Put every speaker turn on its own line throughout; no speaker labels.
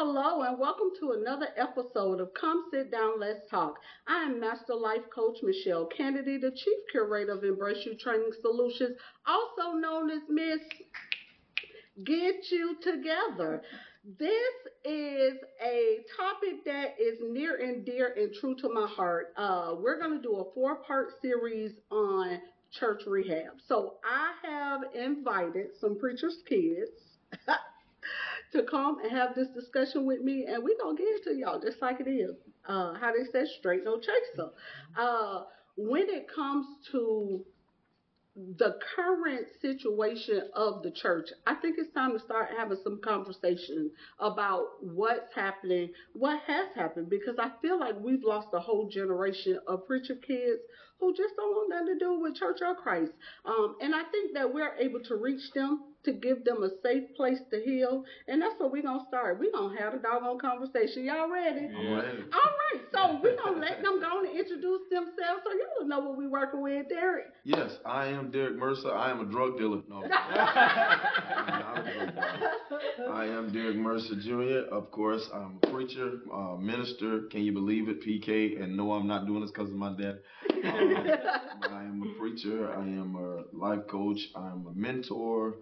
Hello and welcome to another episode of Come Sit Down, Let's Talk. I am Master Life Coach Michelle Kennedy, the Chief Curator of Embrace You Training Solutions, also known as Miss Get You Together. This is a topic that is near and dear and true to my heart. Uh, we're going to do a four part series on church rehab. So I have invited some preachers' kids. To come and have this discussion with me, and we're gonna get to y'all just like it is. Uh, how they said, straight no chaser. Uh, when it comes to the current situation of the church, I think it's time to start having some conversation about what's happening, what has happened, because I feel like we've lost a whole generation of preacher kids who just don't want nothing to do with church or Christ. Um, and I think that we're able to reach them to give them a safe place to heal. And that's what we're going to start. We're going to have a doggone conversation. Y'all ready?
Yeah.
All right. So we're going to let them go and introduce themselves so y'all know what we're working with. Derek.
Yes, I am Derek Mercer. I am a drug dealer. No. I am Derek Mercer Jr. Of course, I'm a preacher, uh, minister. Can you believe it? PK. And no, I'm not doing this because of my dad. Um, I am a preacher. I am a life coach. I'm a mentor.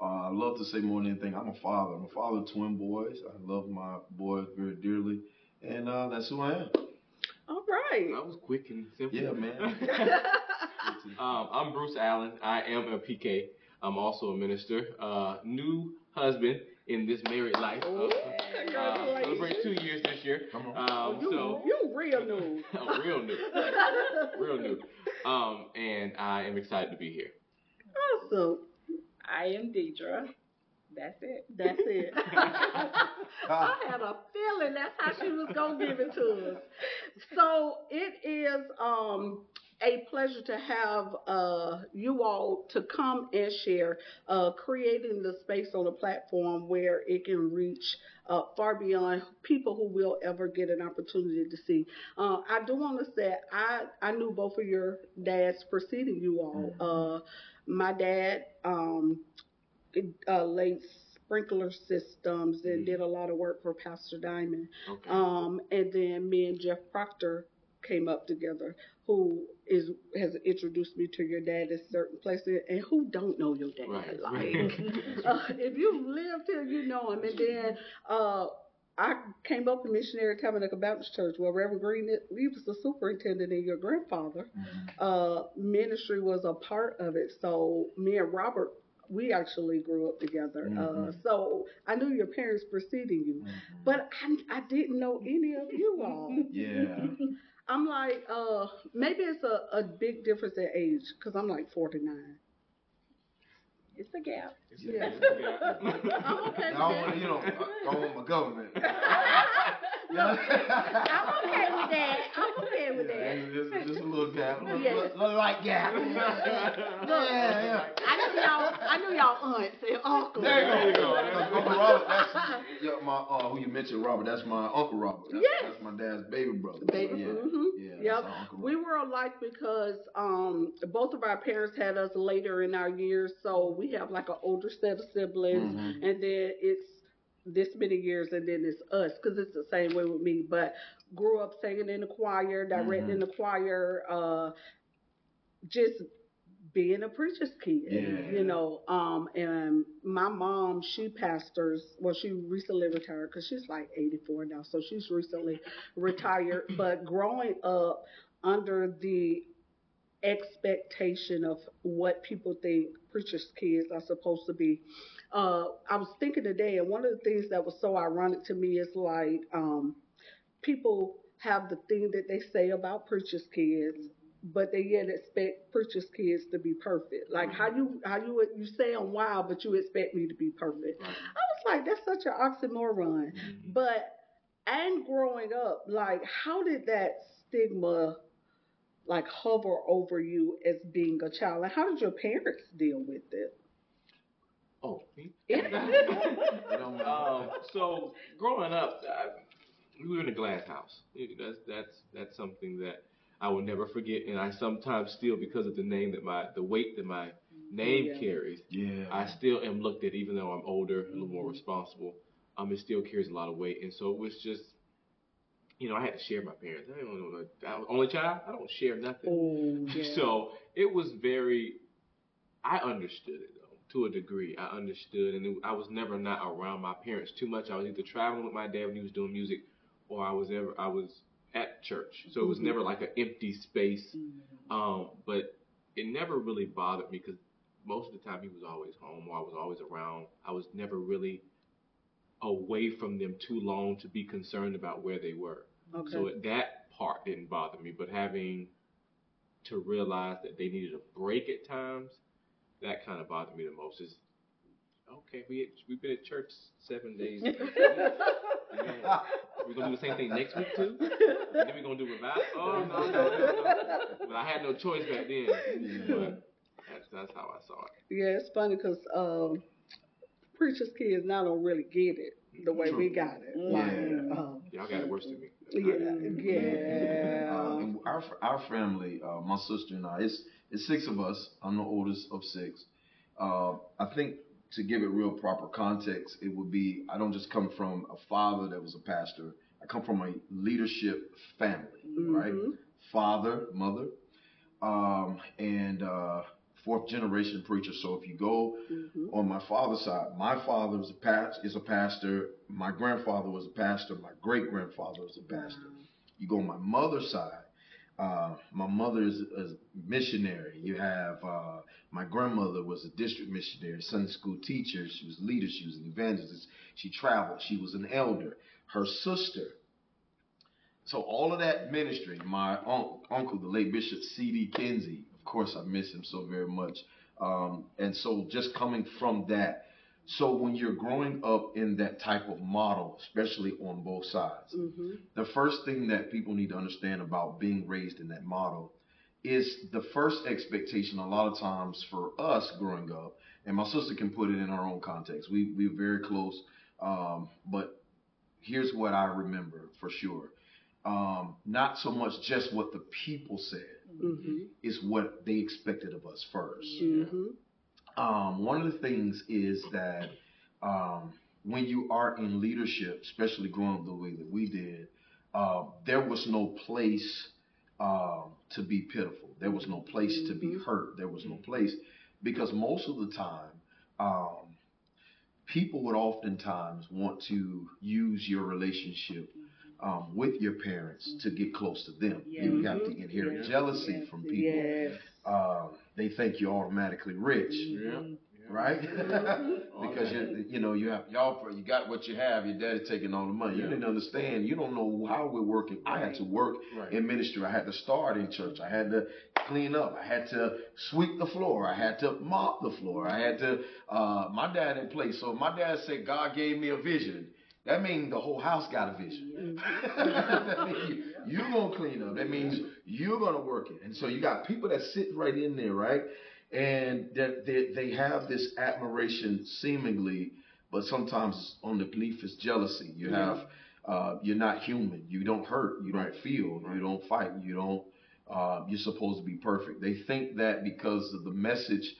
Uh, I love to say more than anything. I'm a father. I'm a father of twin boys. I love my boys very dearly, and uh, that's who I am.
All right.
That was quick and simple.
Yeah, man.
um, I'm Bruce Allen. I am a PK. I'm also a minister. Uh, new husband in this married life.
Oh,
uh,
congratulations.
celebrate two years this year.
Come on.
Um,
you,
so
you real new.
oh, real new, real new. Um, and I am excited to be here.
awesome.
I am Deidre. That's it.
That's it. I had a feeling that's how she was gonna give it to us. So it is um a pleasure to have uh, you all to come and share, uh, creating the space on the platform where it can reach uh, far beyond people who will ever get an opportunity to see. Uh, I do want to say I, I knew both of your dads preceding you all. Uh, my dad um, uh, laid sprinkler systems and did a lot of work for Pastor Diamond.
Okay.
Um, and then me and Jeff Proctor came up together, who is has introduced me to your dad at certain places, and who don't know your dad.
Right.
Like, uh, if you've lived here, you know him. And then uh, I came up in Missionary Tabernacle Baptist Church, where Reverend Green, he was the superintendent, and your grandfather uh, ministry was a part of it. So me and Robert, we actually grew up together. Uh,
Mhm.
so I knew your parents preceding you, but I, I didn't know any of you all.
Yeah.
I'm like, uh, maybe it's a, a big difference in age because I'm like 49.
It's a gap.
Yeah.
Yeah.
I'm okay
I don't
that.
want, you know, I don't want my government.
Look, I'm okay with that. I'm okay with
Yeah,
that.
it's, it's just a little gap, a little,
Yeah.
little, little light gap.
Look,
yeah, yeah.
I knew y'all. I knew y'all aunts and uncles.
There you go.
There you go.
Uncle Robert, that's yeah, my uh, who you mentioned, Robert. That's my Uncle Robert. That's,
Yes.
that's my dad's baby brother.
Baby,
Yeah,
mhm.
yeah.
Yep.
Uncle
We were alike because um, both of our parents had us later in our years, so we have like an older set of siblings,
Mhm.
and then it's this many years, and then it's us because it's the same way with me. But grew up singing in the choir, directing
Mhm.
the choir, uh, just being a preacher's kid,
Yeah.
you know. Um, and my mom, she pastors. Well, she recently retired because she's like 84 now, so she's recently retired. But growing up under the expectation of what people think preachers' kids are supposed to be. Uh, I was thinking today, and one of the things that was so ironic to me is like um, people have the thing that they say about preachers' kids, but they yet expect preachers' kids to be perfect. Like how you how you you say I'm wild, but you expect me to be perfect. I was like, that's such an oxymoron.
Mhm.
But and growing up, like how did that stigma like hover over you as being a child? And how did your parents deal with it?
Oh, me?
It don't matter.
um, so growing up, I, we were in a glass house. That's that's that's something that I will never forget, and I sometimes still, because of the name that my the weight that my name
Yeah.
carries,
yeah.
I still am looked at, even though I'm older, a little more responsible. Um, it still carries a lot of weight, and so it was just, you know, I had to share my parents. I don't know, I was only child. I don't share nothing.
Oh, yeah.
So it was very. I understood it though to a degree. I understood, and it, I was never not around my parents too much. I was either traveling with my dad when he was doing music, or I was ever I was at church. So it was
Mhm.
never like an empty space. Um, but it never really bothered me because most of the time he was always home or I was always around. I was never really away from them too long to be concerned about where they were.
okay.
So that part didn't bother me, but having to realize that they needed a break at times, that kind of bothered me the most. Is okay, we we've been at church seven days. We're gonna do the same thing next week too. And then we're gonna do revival. Oh no, no, no, I had no choice back then. But that's that's how I saw it.
Yeah, it's funny because um, preachers' kids now don't really get it the way we got it. Like, um,
Y'all got it worse than me.
yeah, yeah.
Uh, our our family, uh, my sister and I, it's it's six of us. I'm the oldest of six. Uh, I think to give it real proper context, it would be I don't just come from a father that was a pastor. I come from a leadership family, right?
Mhm.
Father, mother, um, and uh, fourth generation preacher. So if you go
Mhm.
on my father's side, my father was a past is a pastor. My grandfather was a pastor. My great grandfather was a pastor. You go on my mother's side. Uh, my mother is a missionary. You have uh, my grandmother was a district missionary, Sunday school teacher. She was a leader. She was an evangelist. She traveled. She was an elder. Her sister. So all of that ministry. My un- uncle, the late Bishop C.D. Kinsey. Of course, I miss him so very much. Um, and so just coming from that. So when you're growing up in that type of model, especially on both sides,
Mhm.
the first thing that people need to understand about being raised in that model is the first expectation a lot of times for us growing up, and my sister can put it in her own context. We we're very close, um, but here's what I remember for sure. Um, not so much just what the people said
Mhm.
is what they expected of us first
Mhm.
um, one of the things is that um, when you are in leadership, especially growing up the way that we did, uh, there was no place um, to be pitiful. There was no place to be
Mhm.
hurt. There was no place because most of the time, um, people would oftentimes want to use your relationship um, with your parents to get close to them. You have to inherit
Yes.
jealousy
Yes.
from people.
Yes.
Um, they think you're automatically rich
Yeah.
right? Because you you know you have y'all you got what you have. Your daddy taking all the money. You didn't understand. You don't know how we're working. I had to work
Right.
in ministry. I had to start in church. I had to clean up. I had to sweep the floor. I had to mop the floor. I had to. Uh, my dad didn't play, so my dad said God gave me a vision. That means the whole house got a vision. you, you're gonna clean up. That means you're gonna work it. And so you got people that sit right in there, right? And that they, they have this admiration seemingly, but sometimes on the belief is jealousy. You have uh, you're not human. You don't hurt. You don't feel. You don't fight. You don't. Uh, you're supposed to be perfect. They think that because of the message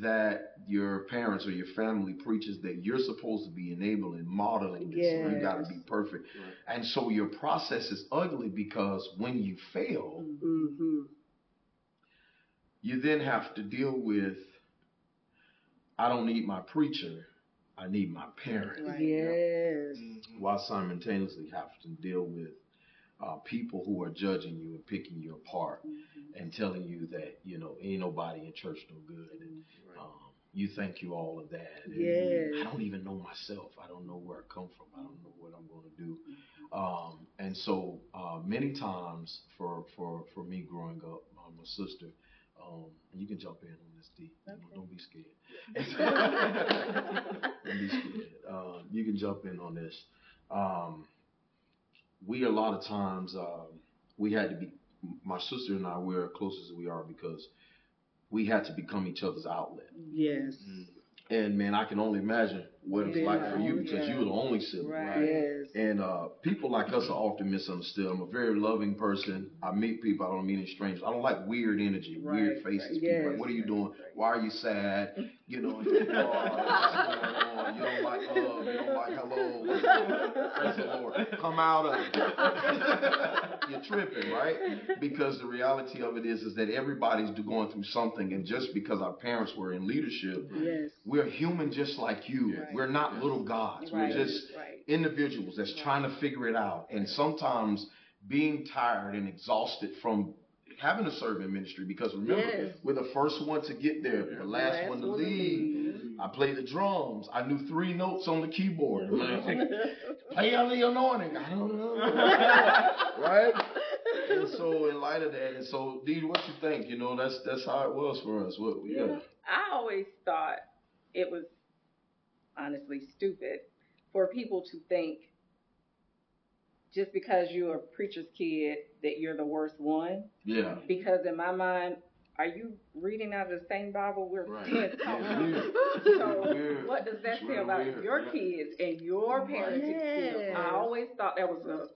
that your parents or your family preaches that you're supposed to be enabling, modeling this. You got to be perfect.
Right.
And so your process is ugly because when you fail,
Mhm.
you then have to deal with I don't need my preacher, I need my parent.
Right.
Yes.
Mhm.
While simultaneously have to deal with uh, people who are judging you and picking you apart and telling you that, you know, ain't nobody in church no good and
Right.
um, you think you all of that. And
Yes.
I don't even know myself. I don't know where I come from. I don't know what I'm going to do. Um, and so uh, many times for, for, for me growing up, uh, my sister, um, and you can jump in on this, D. Don't-
Okay.
Don't be scared. don't be scared. Um, you can jump in on this. Um, we a lot of times um, we had to be. My sister and I we're as close as we are because we had to become each other's outlet.
Yes.
Mhm.
And man, I can only imagine what it's
Being
like for you because you're
child.
the only sibling.
Right.
Yes.
And uh, people like us are often misunderstood. I'm a very loving person. I meet people. I don't meet any strangers. I don't like weird energy, weird faces.
right.
People like, what are you doing? Why are you sad? You know, oh, what's going on? You don't like love. You don't like hello. Praise the Lord. Come out of it. You're tripping, right? Because the reality of it is, is that everybody's going through something, and just because our parents were in leadership,
Yes.
we're human just like you.
Right.
We're not little gods.
Right.
We're just
right.
individuals that's trying to figure it out. And sometimes being tired and exhausted from having to serve in ministry because remember,
Yes.
we're the first one to get there, the last, one to leave. I played the drums. I knew three notes on the keyboard. Man, play on the anointing. I don't know. right? And so in light of that, and so Dee, what you think? You know, that's that's how it was for us. What yeah.
Yeah. I always thought it was honestly stupid for people to think just because you're a preacher's kid that you're the worst one.
Yeah.
Because in my mind, are you reading out of the same Bible we're
Right.
being
Yeah,
taught?
weird.
So
Weird.
what does that
It's
say about
weird,
your
yeah.
kids and your parenting skills?
Yes.
I always thought that was a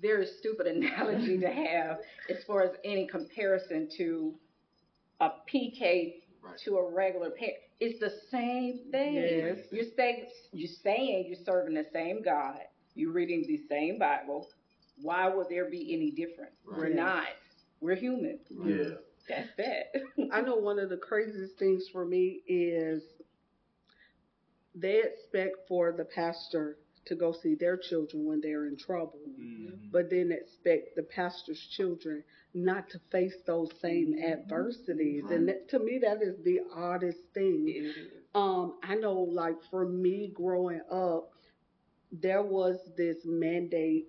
very stupid analogy to have as far as any comparison to a PK
Right.
to a regular parent. It's the same thing.
Yes.
You're saying you're saying you're serving the same God. You're reading the same Bible. Why would there be any difference?
Right.
We're
Yes.
not. We're human.
Yeah.
That's that.
I know one of the craziest things for me is they expect for the pastor to go see their children when they're in trouble,
Mm-hmm.
but then expect the pastor's children not to face those same
Mhm.
adversities. And that, to me, that is the oddest thing. Um, I know, like for me growing up, there was this mandate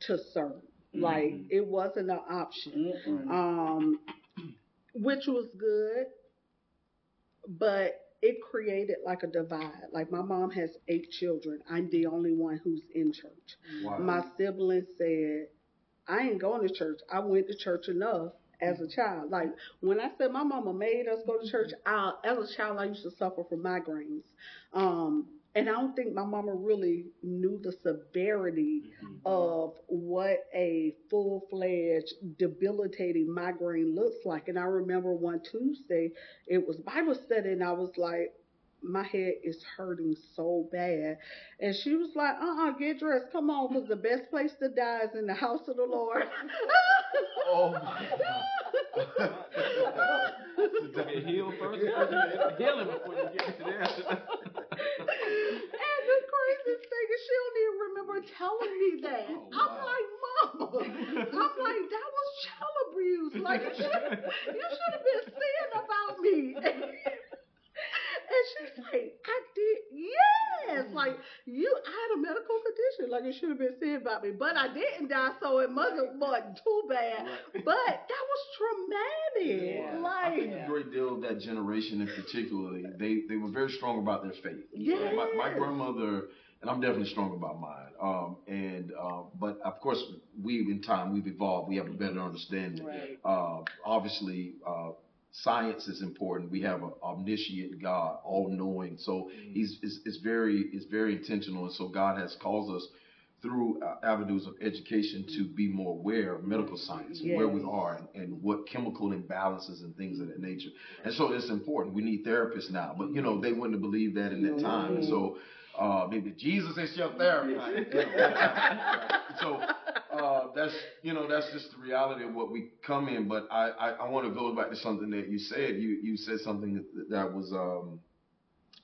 to serve. Like
Mhm.
it wasn't an option um, which was good, but it created like a divide. Like my mom has eight children. I'm the only one who's in church.
Wow.
My siblings said, I ain't going to church. I went to church enough as a child. Like when I said my mama made us go to church, I, as a child I used to suffer from migraines. Um, and I don't think my mama really knew the severity
Mm-hmm.
of what a full fledged debilitating migraine looks like. And I remember one Tuesday, it was Bible study, and I was like, my head is hurting so bad. And she was like, uh uh get dressed. Come on, because the best place to die is in the house of the Lord.
Oh my God.
Get healed first. Heal him before you get to that.
And the thing is she don't even remember telling me that.
Oh,
I'm like, Mama. I'm like, that was child abuse. Like you should you should have been saying about me. and she's like, I did yes. Mm. Like you I had a medical condition. Like you should have been saying about me. But I didn't die, so it wasn't wasn't too bad. But that was traumatic.
Yeah.
I
Like
think a great deal of that generation, in particularly, they they were very strong about their faith.
Yes.
My, my grandmother, and I'm definitely strong about mine. Um, and um, but of course, we in time we've evolved. We have a better understanding.
Right.
Uh, obviously, uh, science is important. We have an omniscient God, all knowing. So he's is, is very is very intentional, and so God has caused us through uh, avenues of education to be more aware of medical science and where we are and, and what chemical imbalances and things of that nature. And so it's important. We need therapists now, but you know they wouldn't have believed that in that time. And so uh, maybe Jesus is your therapist. So uh, that's you know that's just the reality of what we come in. But I I, I want to go back to something that you said. You you said something that, that was um,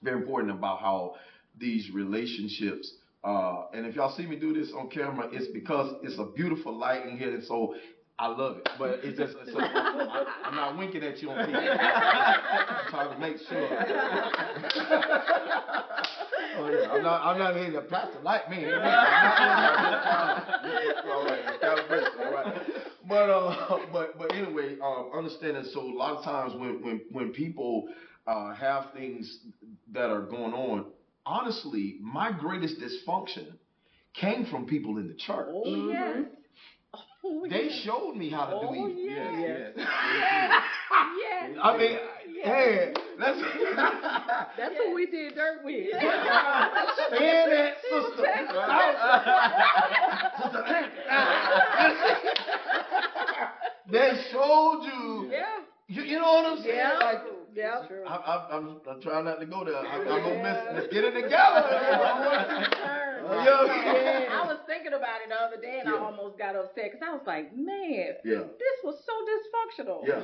very important about how these relationships. Uh, and if y'all see me do this on camera, it's because it's a beautiful light in here, and so I love it. But it's just so I, I'm not winking at you on TV. I'm trying to make sure. oh yeah, I'm not. I'm not hitting a pastor like me. All right, all right. But uh, but but anyway, um, understanding. So a lot of times when when when people uh, have things that are going on, honestly, my greatest dysfunction came from people in the church.
Oh yes. Oh,
They
yes.
showed me how to
Oh,
do evil.
yeah.
Yes.
Yes.
I mean,
Yes.
Hey, let's
That's what we did dirt with.
stand that sister. Sister Anthony. They showed you.
Yeah.
You, you know what I'm saying?
Yeah.
Like,
Yeah.
True.
I, I, I'm, I'm trying not to go there. I, I'm gonna miss.
Yeah.
Let's get it together.
Turn.
Oh, yeah.
Yeah. I was thinking about it the other day and I almost got upset because I was like, man,
Yeah.
this was so dysfunctional.
Yeah.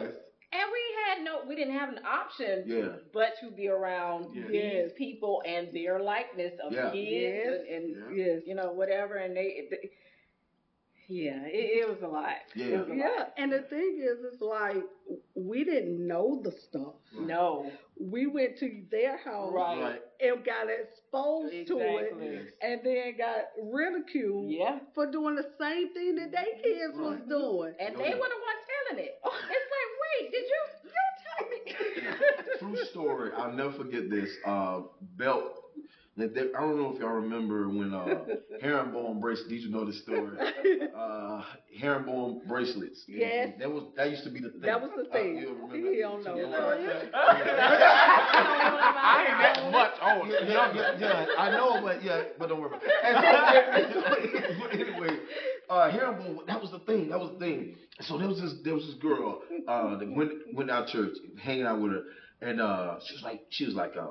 And we had no, we didn't have an option
Yeah.
but to be around
Yeah.
these people and their likeness of
Yeah.
kids
Yes.
and, and
Yes.
you know whatever. And they, they yeah, it, it was a lot.
Yeah.
was a
Yeah,
lot.
and the thing is, it's like we didn't know the stuff.
No,
We went to their house
Right.
Right.
and got exposed to it, and then got ridiculed
Yeah,
for doing the same thing that they kids was doing.
and they were the one telling it. It's like, wait, did you? You tell me.
True story. I'll never forget this. Uh, belt. That they- I don't know if y'all remember when uh, herringbone bracelets. Did you know this story? Uh, herringbone bracelets.
Yes.
That was that used to be the thing.
That was the
Uh,
thing.
you
He
that?
don't know.
You
I ain't that much older.
yeah, yeah, yeah, I know, but yeah, but don't worry. And so, anyway, uh, herringbone. That was the thing. That was the thing. So there was this, there was this girl uh, that went went out church, hanging out with her, and uh, she was like, she was like, uh,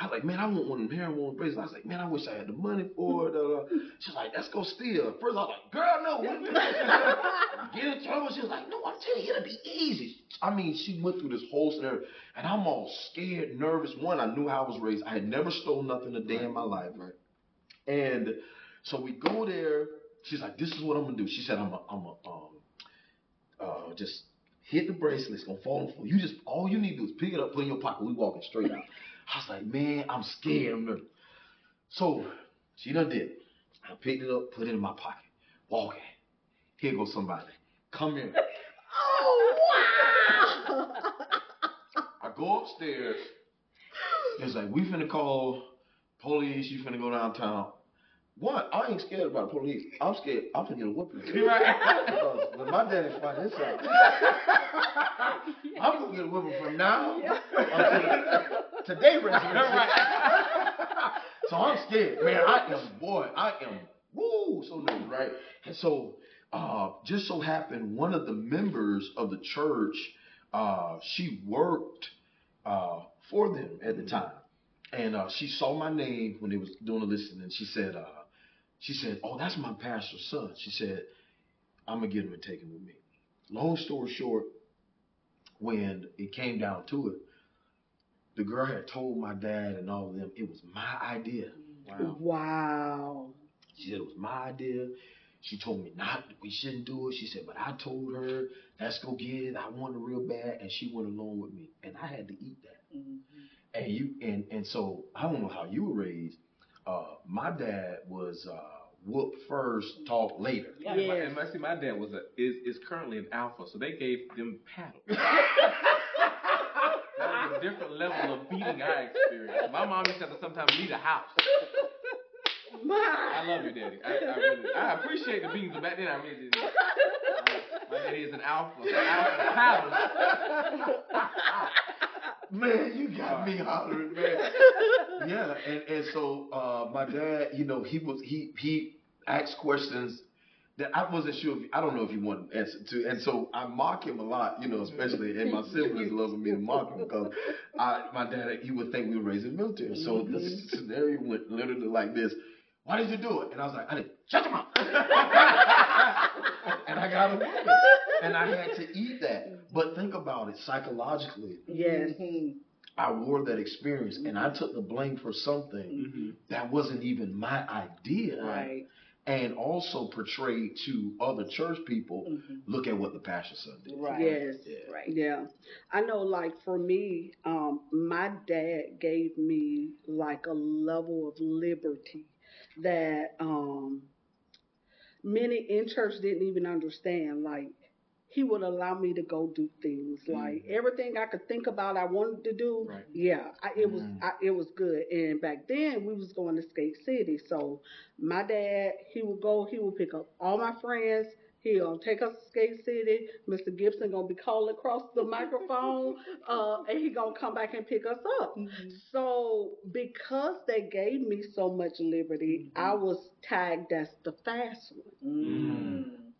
I was like, man, I want one of them herringbone bracelets. I was like, man, I wish I had the money for it. Uh, she was like, let's go steal. First, I was like, girl, no, get in trouble. She was like, no, I'm telling you, it'll be easy. I mean, she went through this whole scenario, and I'm all scared, nervous. One, I knew how I was raised. I had never stolen nothing a day in my life, right? And so we go there. She's like, this is what I'm gonna do. She said, I'm a, I'm a, um, uh, just hit the bracelet. It's gonna fall on the floor. You just, all you need to do is pick it up, put it in your pocket. We walking straight out. I was like, man, I'm scared. I'm. So she done did. it. I picked it up, put it in my pocket. Walking. Here goes somebody. Come here.
oh wow!
I go upstairs. It's like, we finna call police. You finna go downtown. What? I ain't scared about the police. I'm scared. I'm finna get a whooping. Because when my daddy find this out, I'm gonna get a whooping from now until today resurrection. so I'm scared, man. I am, boy, I am, woo, so nervous, right? And so, uh, just so happened, one of the members of the church, uh, she worked uh, for them at the time, and uh, she saw my name when they was doing the listing, and she said, uh, she said, "Oh, that's my pastor's son." She said, "I'm gonna get him and take him with me." Long story short, when it came down to it, the girl had told my dad and all of them it was my idea.
wow.
She said it was my idea. She told me not we shouldn't do it. She said, but I told her, let's go get it. I want it real bad, and she went along with me, and I had to eat that.
Mhm.
And you and and so I don't know how you were raised. Uh, my dad was uh, whoop first, talk later.
Yeah,
Yes.
my, and my, see, my dad was a is is currently an alpha, so they gave them paddles. that was a different level of beating I experienced. My mom used to have to sometimes leave the house. I love you, daddy. I, I really, I appreciate the beatings, but back then I really didn't. Uh, my daddy is an alpha. Alpha paddles.
Man, you got me hollering, man. yeah, and and so uh, my dad, you know, he was he he asked questions that I wasn't sure. If, I don't know if you want to answer to, and so I mock him a lot, you know, especially and my siblings love me to mock him because I my dad he would think we were raised in the military. So the scenario went literally like this. Why did you do it? And I was like, I didn't. Shut your mouth. and I got a whooping. And I had to eat that. But think about it psychologically.
Yes.
I wore that experience and I took the blame for something
Mm-hmm.
that wasn't even my idea.
Right.
And also portrayed to other church people,
Mhm.
look at what the pastor son did.
Right.
Yes.
Yeah.
Right.
Yeah. I know like for me, um, my dad gave me like a level of liberty that um many in church didn't even understand. Like he would allow me to go do things. Like everything I could think about I wanted to do.
Right.
Yeah, I, it was
Mhm.
I, it was good. And back then we was going to Skate City, so my dad he would go, he would pick up all my friends, He gonna take us to Skate City. Mr. Gibson gonna be calling across the microphone, uh, and he gonna come back and pick us up. So because they gave me so much liberty, I was tagged as the fast one.
Mm.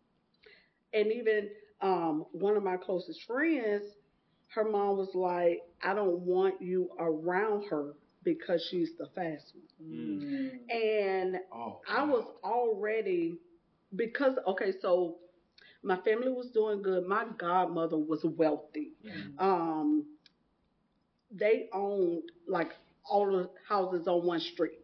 And even um, one of my closest friends, her mom was like, I don't want you around her because she's the fast one.
Mm.
And
Oh,
I was already because okay, so my family was doing good. My godmother was wealthy. Um, they owned like all the houses on one street.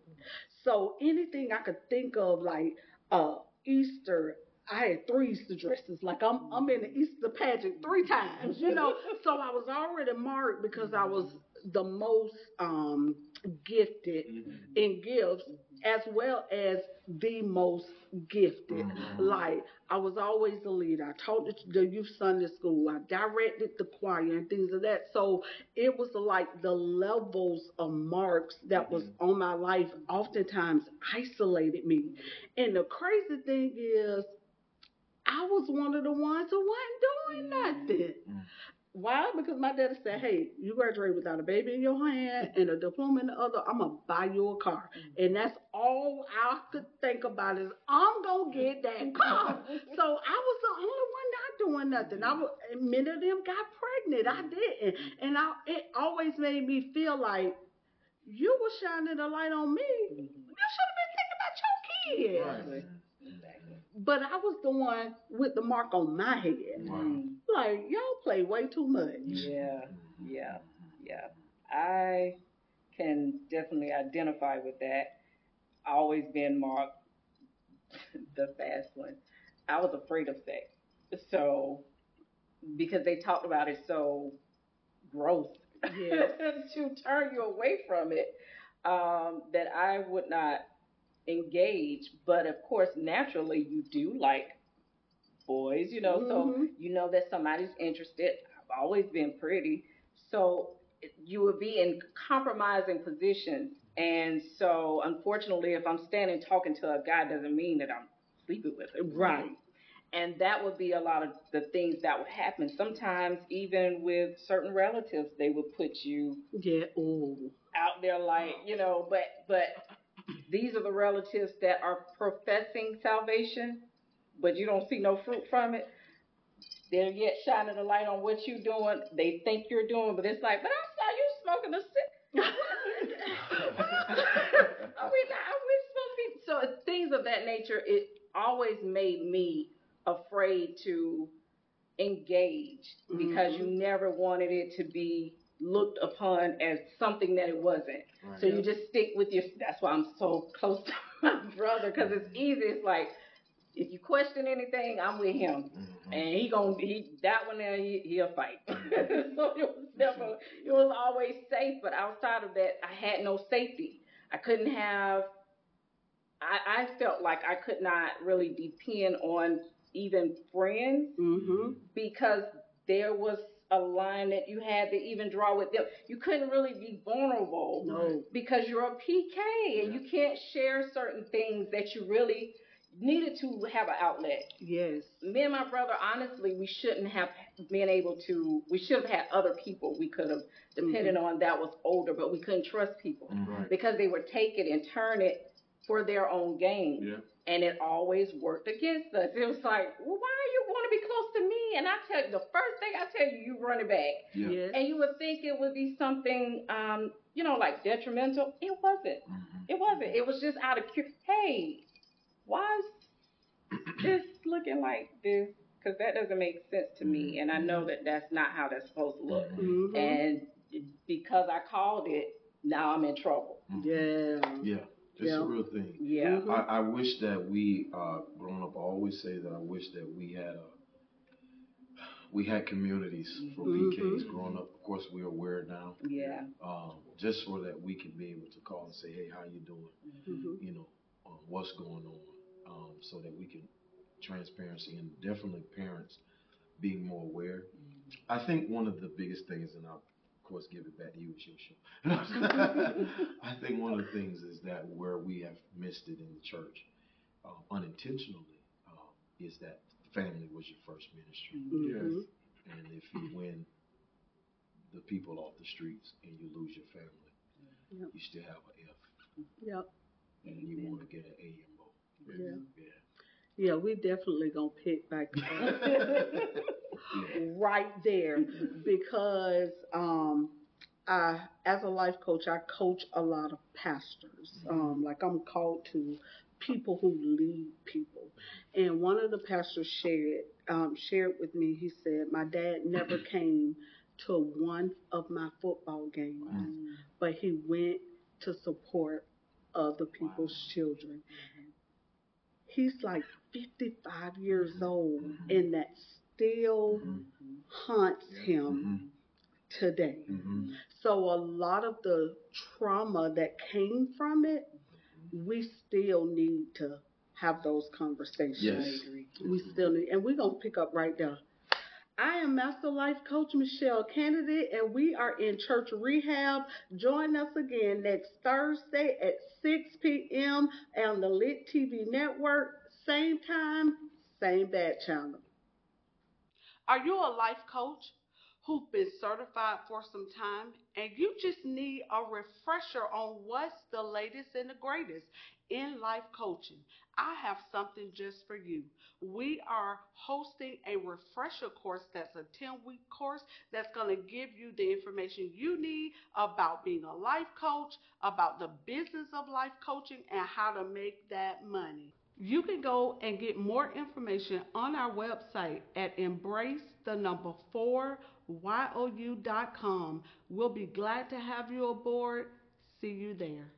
So anything I could think of, like uh, Easter, I had three Easter dresses. Like I'm I'm in the Easter pageant three times, you know. so I was already marked because I was the most um, gifted mm-hmm. in gifts as well as the most gifted. Mm-hmm. Like I was always the leader. I taught the, the youth Sunday school. I directed the choir and things of that. So it was like the levels of marks that was mm-hmm. on my life oftentimes isolated me. And the crazy thing is I was one of the ones who wasn't doing mm-hmm. nothing.
Mm.
Why? Because my daddy said, "Hey, you graduate without a baby in your hand and a diploma in the other. I'm gonna buy you a car." Mm-hmm. And that's all I could think about is I'm gonna get that car. so I was the only one not doing nothing. I was, many of them got pregnant. I didn't, and I it always made me feel like you were shining a light on me. You should have been thinking about your kids.
Right.
But I was the one with the mark on my head.
Mm.
Like y'all play way too much.
Yeah, yeah, yeah. I can definitely identify with that. I always been marked the fast one. I was afraid of sex. So because they talked about it so gross
Yes.
to turn you away from it, um, that I would not engage. But of course, naturally, you do like boys, you know, so
Mhm.
you know that somebody's interested. I've always been pretty, so you would be in compromising positions. And so, unfortunately, if I'm standing talking to a guy, doesn't mean that I'm sleeping with him.
Right.
And that would be a lot of the things that would happen. Sometimes, even with certain relatives, they would put you
Yeah. Oh.
out there like you know but but these are the relatives that are professing salvation but you don't see no fruit from it. They're yet shining a light on what you're doing. They think you're doing but it's like but i saw you smoking a cig are we not are we supposed to be so things of that nature it always made me afraid to engage because mm-hmm. you never wanted it to be looked upon as something that it wasn't
Right.
so you just stick with your. That's why I'm so close to my brother because it's easy. It's like if you question anything, I'm with him,
Mhm.
and he gonna he that one there he, he'll fight. so it was never it was always safe, but outside of that, I had no safety. I couldn't have. I, I felt like I could not really depend on even friends
Mm-hmm.
because there was a line that you had to even draw with them. You couldn't really be vulnerable
No.
because you're a PK and you can't share certain things that you really needed to have an outlet.
Yes.
Me and my brother, honestly, we shouldn't have been able to. We should have had other people we could have depended mm-hmm. on that was older, but we couldn't trust people mm-hmm.
Right.
because they would take it and turn it for their own gain
Yeah.
and it always worked against us. It was like, well, why are you want to be close to me? And I tell you, the first thing I tell you, you run it back.
Yeah.
Yes.
And you would think it would be something, um, you know, like detrimental. It wasn't.
Mhm.
It wasn't. It was just out of cur- hey, why is this looking like this? Because that doesn't make sense to me, and I know that that's not how that's supposed to look.
Mm-hmm.
And because I called it, now I'm in trouble.
Yeah.
Yeah. It's
Yeah.
a real thing.
Yeah.
Mhm.
I, I wish that we, uh, growing up, I always say that I wish that we had a, we had communities for
Mhm.
PKs growing up. Of course, we're aware now,
Yeah.
um, just so that we can be able to call and say, hey, how you doing?
Mhm.
You know, um, what's going on, um, so that we can transparency and definitely parents being more aware. I think one of the biggest things, and I'll of course give it back to you, it's your show. I think one of the things is that where we have missed it in the church, uh, unintentionally, um, is that family was your first ministry.
Mhm.
And if you win the people off the streets and you lose your family,
Yep.
you still have an F.
Yep.
And you want to get an A in both.
Yeah.
Yeah.
Yeah, we definitely gonna pick back up
Yeah.
right there because um I as a life coach I coach a lot of pastors. Um like I'm called to people who lead people. And one of the pastors shared um shared with me, he said, My dad never came to one of my football games, but he went to support other people's children. He's like 55 years old, and that still haunts him
Mhm.
today.
Mhm.
So a lot of the trauma that came from it, we still need to have those conversations.
Yes.
We still need, and we're gonna pick up right there. I am Master Life Coach Michelle Kennedy, and we are in church rehab. Join us again next Thursday at 6 p.m. on the Lit TV network. Same time, same bad channel. Are you a life coach who've been certified for some time and you just need a refresher on what's the latest and the greatest in life coaching? I have something just for you. We are hosting a refresher course that's a 10 week course that's going to give you the information you need about being a life coach, about the business of life coaching, and how to make that money. You can go and get more information on our website at embrace the number four you.com. We'll be glad to have you aboard. See you there.